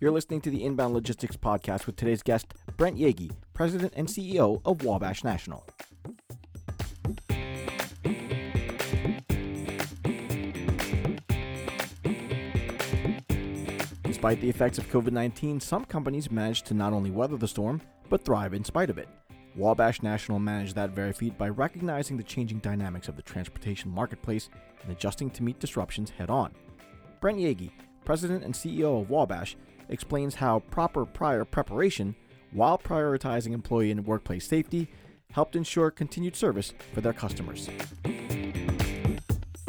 You're listening to the Inbound Logistics Podcast with today's guest, Brent Yeagy, President and CEO of Wabash National. Despite the effects of COVID 19, some companies managed to not only weather the storm, but thrive in spite of it. Wabash National managed that very feat by recognizing the changing dynamics of the transportation marketplace and adjusting to meet disruptions head on. Brent Yeagy, President and CEO of Wabash, explains how proper prior preparation, while prioritizing employee and workplace safety, helped ensure continued service for their customers.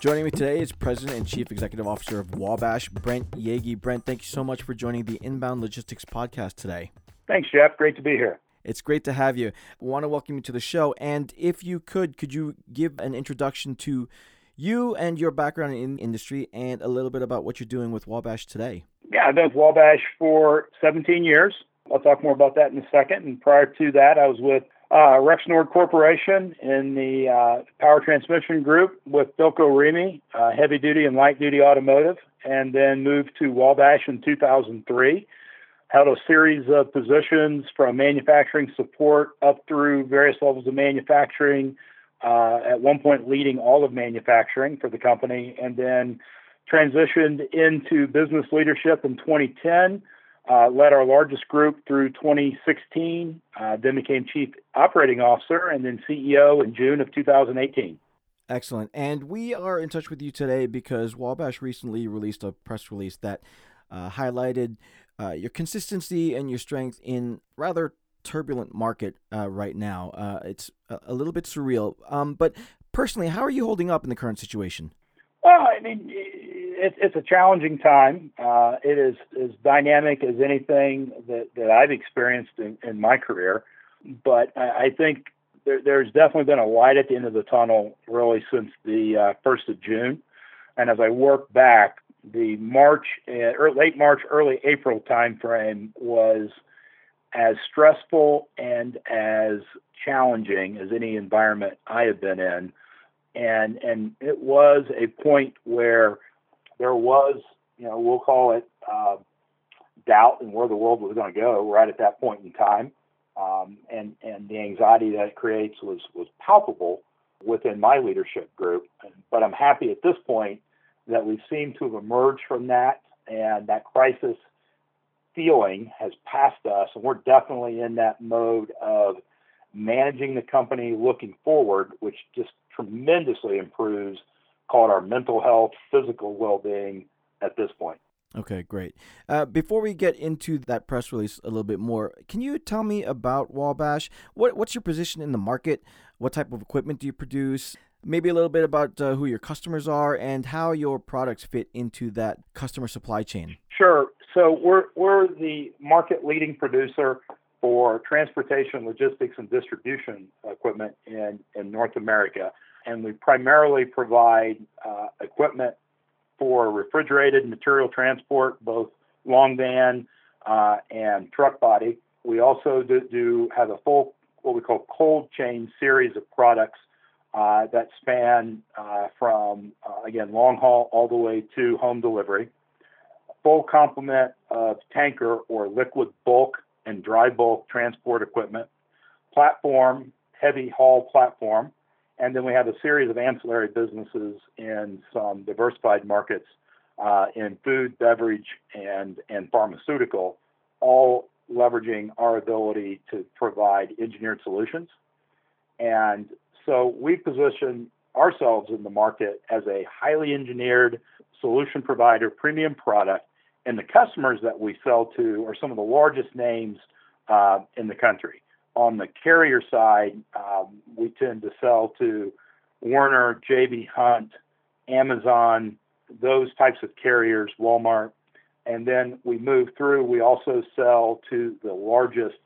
Joining me today is President and Chief Executive Officer of Wabash, Brent Yeagy. Brent, thank you so much for joining the Inbound Logistics Podcast today. Thanks, Jeff. Great to be here. It's great to have you. I want to welcome you to the show. And if you could, could you give an introduction to you and your background in the industry and a little bit about what you're doing with Wabash today? Yeah, I've been with Wabash for 17 years. I'll talk more about that in a second. And prior to that, I was with uh, Rexnord Corporation in the uh, power transmission group with Delco Remy, uh, heavy duty and light duty automotive, and then moved to Wabash in 2003. Held a series of positions from manufacturing support up through various levels of manufacturing. Uh, at one point, leading all of manufacturing for the company, and then transitioned into business leadership in 2010 uh, led our largest group through 2016, uh, then became Chief Operating Officer and then CEO in June of 2018. Excellent. And we are in touch with you today because Wabash recently released a press release that uh, highlighted uh, your consistency and your strength in rather turbulent market uh, right now. Uh, it's a, a, little bit surreal. Um, but personally, how are you holding up in the current situation? Well, I mean, it, it's a challenging time. Uh, it is as dynamic as anything that, that I've experienced in, in my career. But I, I think there, there's definitely been a light at the end of the tunnel really since the uh, first of June. And as I work back, the March, uh, or late March, early April timeframe was as stressful and as challenging as any environment I have been in. And and it was a point where there was, you know, we'll call it uh, doubt in where the world was going to go right at that point in time. Um, and, and the anxiety that it creates was, was palpable within my leadership group. But I'm happy at this point that we seem to have emerged from that and that crisis feeling has passed us. And we're definitely in that mode of managing the company looking forward, which just tremendously improves call it our mental health, physical well being at this point. Okay, great. Uh, before we get into that press release a little bit more, can you tell me about Wabash? What, what's your position in the market? What type of equipment do you produce? Maybe a little bit about uh, who your customers are and how your products fit into that customer supply chain. Sure. So we're we're the market leading producer for transportation, logistics, and distribution equipment in in North America and we primarily provide uh, equipment for refrigerated material transport, both long van uh, and truck body. We also do, do, have a full, what we call cold chain series of products uh, that span uh, from, uh, again, long haul all the way to home delivery. Full complement of tanker or liquid bulk and dry bulk transport equipment, platform, heavy haul platform, and then we have a series of ancillary businesses in some diversified markets uh, in food, beverage, and, and pharmaceutical, all leveraging our ability to provide engineered solutions. And so we position ourselves in the market as a highly engineered solution provider, premium product, and the customers that we sell to are some of the largest names uh, in the country on the carrier side, um, we tend to sell to Werner, JB Hunt, Amazon, those types of carriers, Walmart. And then we move through, we also sell to the largest,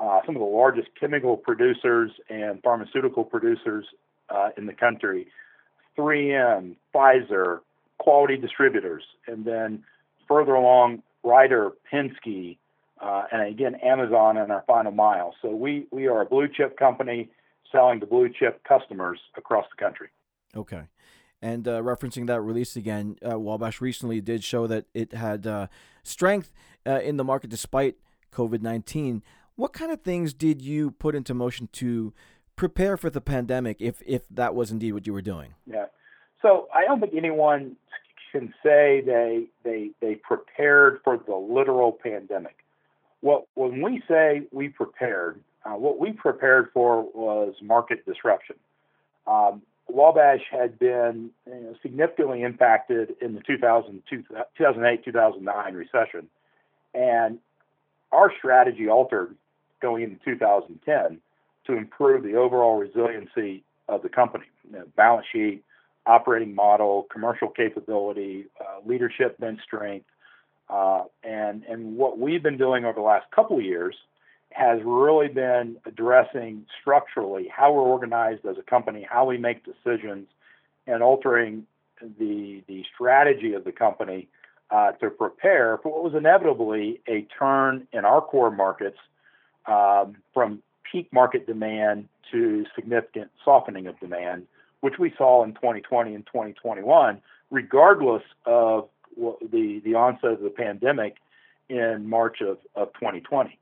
uh, some of the largest chemical producers and pharmaceutical producers uh, in the country 3M, Pfizer, quality distributors. And then further along, Ryder, Penske, uh, and again, Amazon and our final mile. So we, we are a blue chip company selling to blue chip customers across the country. Okay. And uh, referencing that release again, uh, Wabash recently did show that it had uh, strength uh, in the market despite COVID 19. What kind of things did you put into motion to prepare for the pandemic if, if that was indeed what you were doing? Yeah. So I don't think anyone can say they, they, they prepared for the literal pandemic. Well, when we say we prepared, uh, what we prepared for was market disruption. Um, Wabash had been you know, significantly impacted in the 2008 2009 recession, and our strategy altered going into 2010 to improve the overall resiliency of the company, you know, balance sheet, operating model, commercial capability, uh, leadership bench strength, uh, and and what we've been doing over the last couple of years has really been addressing structurally how we're organized as a company, how we make decisions, and altering the the strategy of the company uh, to prepare for what was inevitably a turn in our core markets um, from peak market demand to significant softening of demand, which we saw in 2020 and 2021, regardless of the the onset of the pandemic in March of, of 2020.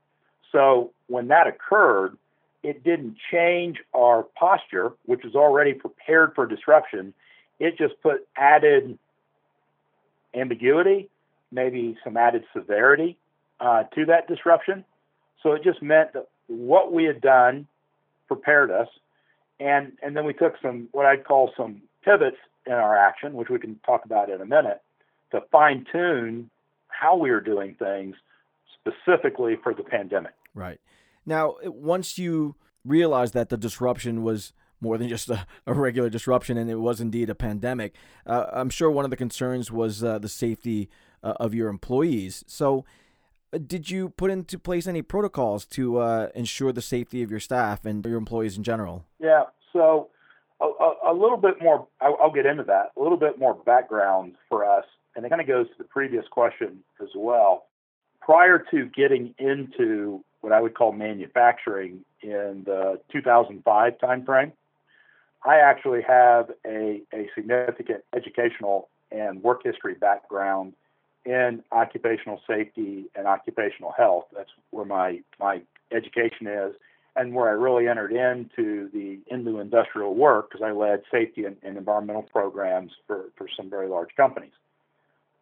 So when that occurred, it didn't change our posture, which was already prepared for disruption. It just put added ambiguity, maybe some added severity uh, to that disruption. So it just meant that what we had done prepared us, and and then we took some what I'd call some pivots in our action, which we can talk about in a minute, to fine tune how we were doing things specifically for the pandemic. Right. Now, once you realized that the disruption was more than just a, a regular disruption and it was indeed a pandemic, uh, I'm sure one of the concerns was uh, the safety uh, of your employees. So, uh, did you put into place any protocols to uh, ensure the safety of your staff and your employees in general? Yeah. So, a, a, little bit more, I'll get into that, a little bit more background for us. And it kind of goes to the previous question as well. Prior to getting into what I would call manufacturing in the 2005 timeframe. I actually have a, a significant educational and work history background in occupational safety and occupational health. That's where my, my education is and where I really entered into the into industrial work because I led safety and, and, environmental programs for, for some very large companies.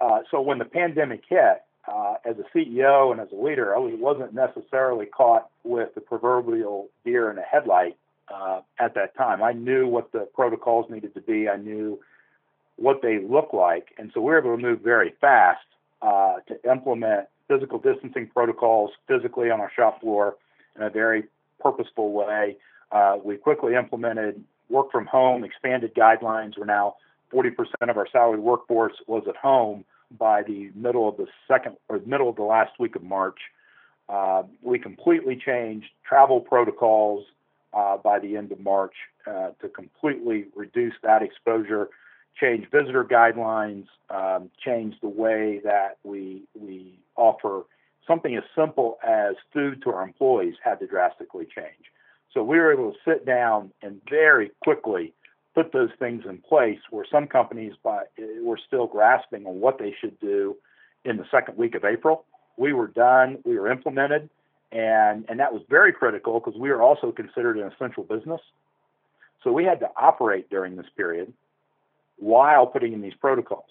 Uh, so when the pandemic hit, uh, as a CEO and as a leader, I was, wasn't necessarily caught with the proverbial deer in a headlight uh, at that time. I knew what the protocols needed to be. I knew what they look like, and so we were able to move very fast uh, to implement physical distancing protocols physically on our shop floor in a very purposeful way. Uh, we quickly implemented work from home, expanded guidelines. We're now 40% of our salaried workforce was at home by the middle of the second or middle of the last week of March. Uh, we completely changed travel protocols uh, by the end of March uh, to completely reduce that exposure, change visitor guidelines, um, change the way that we we offer something as simple as food to our employees had to drastically change. So we were able to sit down and very quickly put those things in place where some companies by, were still grasping on what they should do in the second week of April. We were done, we were implemented, and, and that was very critical because we were also considered an essential business. So we had to operate during this period while putting in these protocols.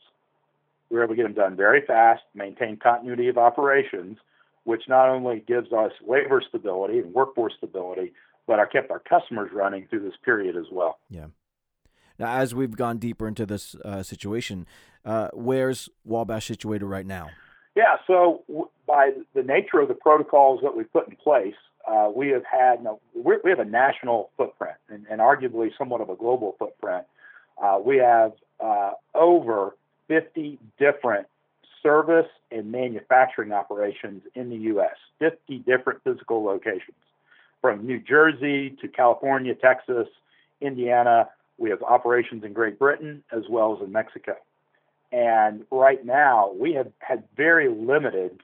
We were able to get them done very fast, maintain continuity of operations, which not only gives us labor stability and workforce stability, but I kept our customers running through this period as well. Yeah. Now, as we've gone deeper into this uh, situation, uh, where's Wabash situated right now? Yeah, so w- by the nature of the protocols that we've put in place, uh, we have had no, we have a national footprint and, and, arguably somewhat of a global footprint. Uh, we have uh, over 50 different service and manufacturing operations in the U.S. 50 different physical locations, from New Jersey to California, Texas, Indiana, we have operations in Great Britain as well as in Mexico. And right now, we have had very limited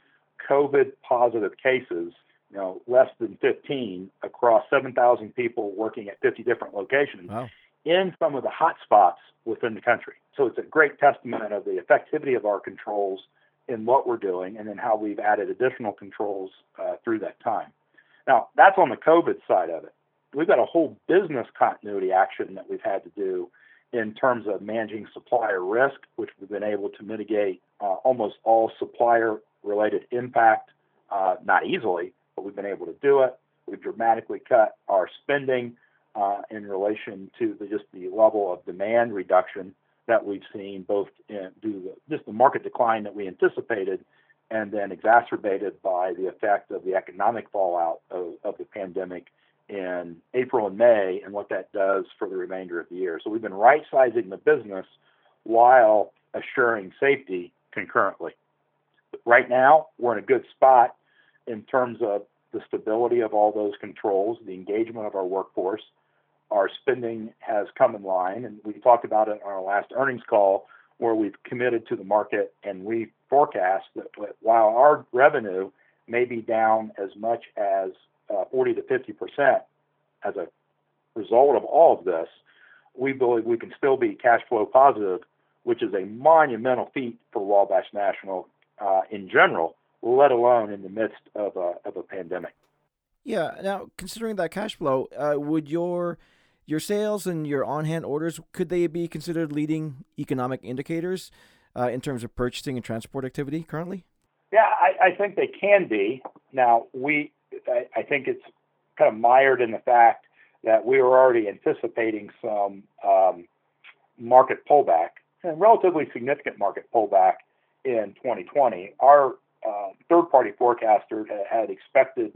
COVID positive cases, you know, less than 15 across 7,000 people working at 50 different locations wow. in some of the hot spots within the country. So it's a great testament of the effectivity of our controls in what we're doing and then how we've added additional controls uh, through that time. Now, that's on the COVID side of it. We've got a whole business continuity action that we've had to do in terms of managing supplier risk, which we've been able to mitigate uh, almost all supplier related impact, uh, not easily, but we've been able to do it. We've dramatically cut our spending uh, in relation to the, just the level of demand reduction that we've seen, both in, due to just the market decline that we anticipated, and then exacerbated by the effect of the economic fallout of, of the pandemic in April and May, and what that does for the remainder of the year. So we've been right sizing the business while assuring safety concurrently. Right now, we're in a good spot in terms of the stability of all those controls, the engagement of our workforce. Our spending has come in line, and we talked about it on our last earnings call, where we've committed to the market and we forecast that while our revenue may be down as much as uh, 40 to 50 percent as a result of all of this, we believe we can still be cash flow positive, which is a monumental feat for Wabash National uh, in general, let alone in the midst of a, of a pandemic. Yeah. Now, considering that cash flow, uh, would your your sales and your on-hand orders could they be considered leading economic indicators uh, in terms of purchasing and transport activity currently? Yeah, I, I think they can be. Now, we I, I think it's kind of mired in the fact that we were already anticipating some um, market pullback, and relatively significant market pullback in 2020. Our uh, third-party forecaster had expected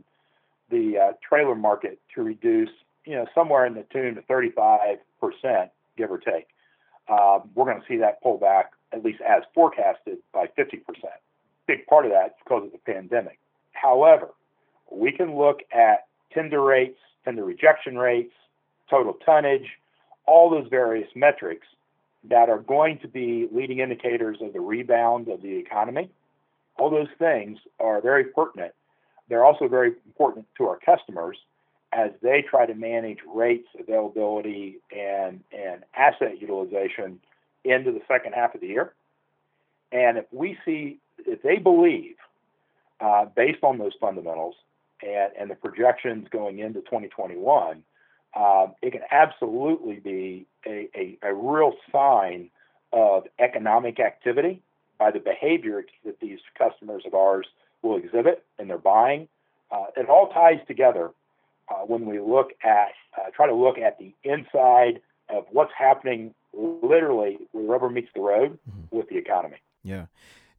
the uh, trailer market to reduce, you know, somewhere in the tune to 35 percent, give or take. Um, we're going to see that pull back, at least as forecasted, by 50 percent. Big part of that is because of the pandemic. However, we can look at tender rates, tender rejection rates, total tonnage, all those various metrics that are going to be leading indicators of the rebound of the economy. All those things are very pertinent. They're also very important to our customers as they try to manage rates, availability, and, and asset utilization into the second half of the year. And if we see, if they believe, uh, based on those fundamentals, and, and the projections going into 2021, um, it can absolutely be a, a, a, real sign of economic activity by the behavior that these customers of ours will exhibit in their buying. Uh, it all ties together uh, when we look at, uh, try to look at the inside of what's happening literally where rubber meets the road mm-hmm. with the economy. Yeah.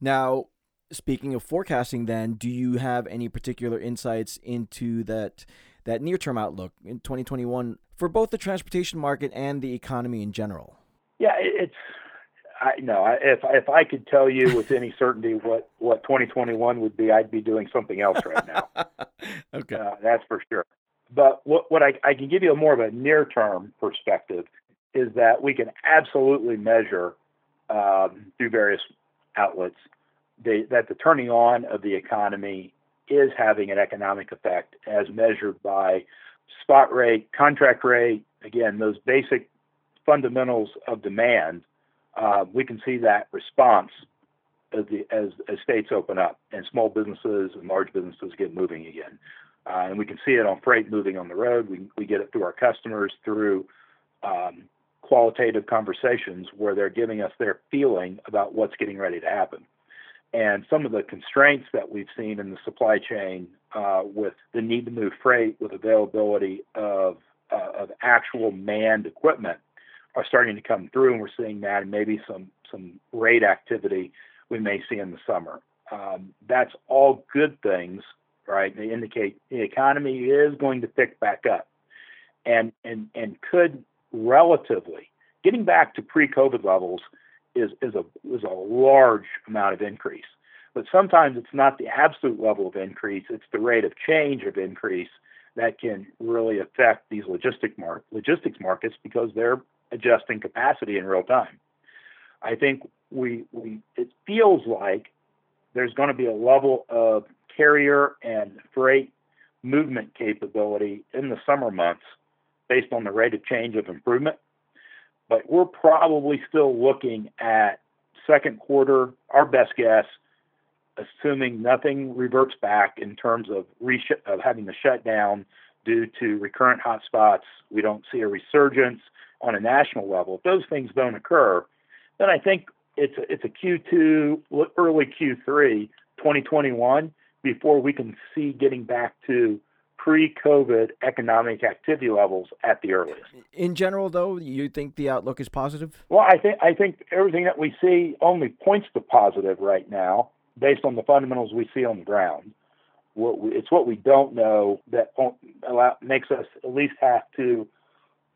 Now, speaking of forecasting then do you have any particular insights into that that near-term outlook in 2021 for both the transportation market and the economy in general? Yeah it's I no if if I could tell you with any certainty what what 2021 would be I'd be doing something else right now. Okay. Uh, that's for sure. But what what I, I can give you a more of a near-term perspective is that we can absolutely measure um, through various outlets the, that the turning on of the economy is having an economic effect as measured by spot rate, contract rate, again, those basic fundamentals of demand. Uh, we can see that response as, the, as, as states open up and small businesses and large businesses get moving again. Uh, and we can see it on freight moving on the road. We, we get it through our customers through um, qualitative conversations where they're giving us their feeling about what's getting ready to happen and some of the constraints that we've seen in the supply chain uh, with the need to move freight with availability of, uh, of actual manned equipment are starting to come through, and we're seeing that, and maybe some some rate activity we may see in the summer. Um, that's all good things, right? They indicate the economy is going to pick back up, and and and could relatively getting back to pre-COVID levels is is a is a large amount of increase. But sometimes it's not the absolute level of increase; it's the rate of change of increase that can really affect these logistic mar- logistics markets because they're adjusting capacity in real time. I think we we it feels like there's going to be a level of carrier and freight movement capability in the summer months based on the rate of change of improvement but we're probably still looking at second quarter, our best guess, assuming nothing reverts back in terms of, resh- of having the shutdown due to recurrent hotspots. We don't see a resurgence on a national level. If those things don't occur, then I think it's a, it's a Q2, early Q3 2021 before we can see getting back to pre-COVID economic activity levels at the earliest. In general, though, you think the outlook is positive? Well, I think I think everything that we see only points to positive right now, based on the fundamentals we see on the ground. What we, it's what we don't know that allow, makes us at least have to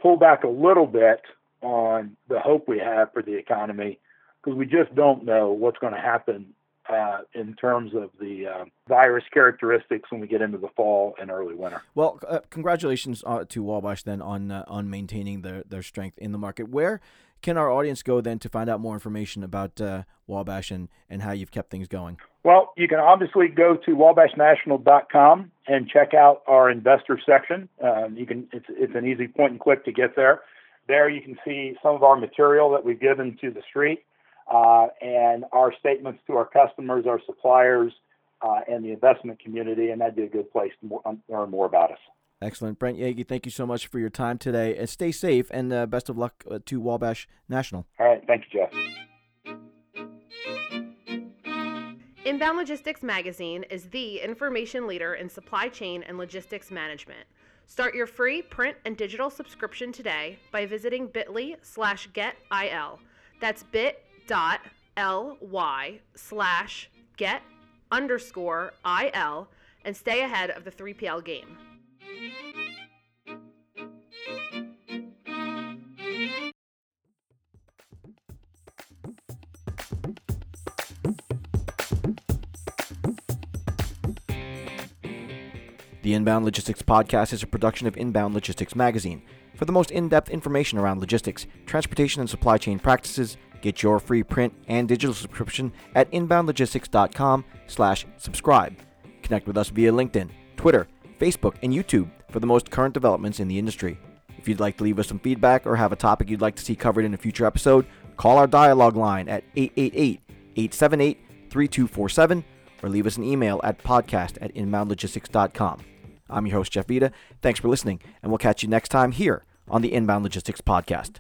pull back a little bit on the hope we have for the economy because we just don't know what's going to happen uh, in terms of the uh, virus characteristics when we get into the fall and early winter. Well, uh, congratulations uh, to Wabash then on uh, on maintaining their, their strength in the market. Where can our audience go then to find out more information about uh, Wabash and, and how you've kept things going? Well, you can obviously go to wabashnational.com and check out our investor section. Um, you can it's it's an easy point and click to get there. There you can see some of our material that we've given to the street uh, and our statements to our customers, our suppliers, uh, and the investment community, and that'd be a good place to more, um, learn more about us. Excellent. Brent Yeagy, thank you so much for your time today. And stay safe, and uh, best of luck uh, to Wabash National. All right. Thank you, Jeff. Inbound Logistics Magazine is the information leader in supply chain and logistics management. Start your free print and digital subscription today by visiting bit.ly slash getil. That's bit dot ly slash get underscore il and stay ahead of the 3PL game. The Inbound Logistics Podcast is a production of Inbound Logistics Magazine. For the most in depth information around logistics, transportation, and supply chain practices, Get your free print and digital subscription at inboundlogistics.com slash subscribe. Connect with us via LinkedIn, Twitter, Facebook, and YouTube for the most current developments in the industry. If you'd like to leave us some feedback or have a topic you'd like to see covered in a future episode, call our dialogue line at 888-878-3247 or leave us an email at podcast at inboundlogistics.com. I'm your host, Jeff Vita. Thanks for listening, and we'll catch you next time here on the Inbound Logistics Podcast.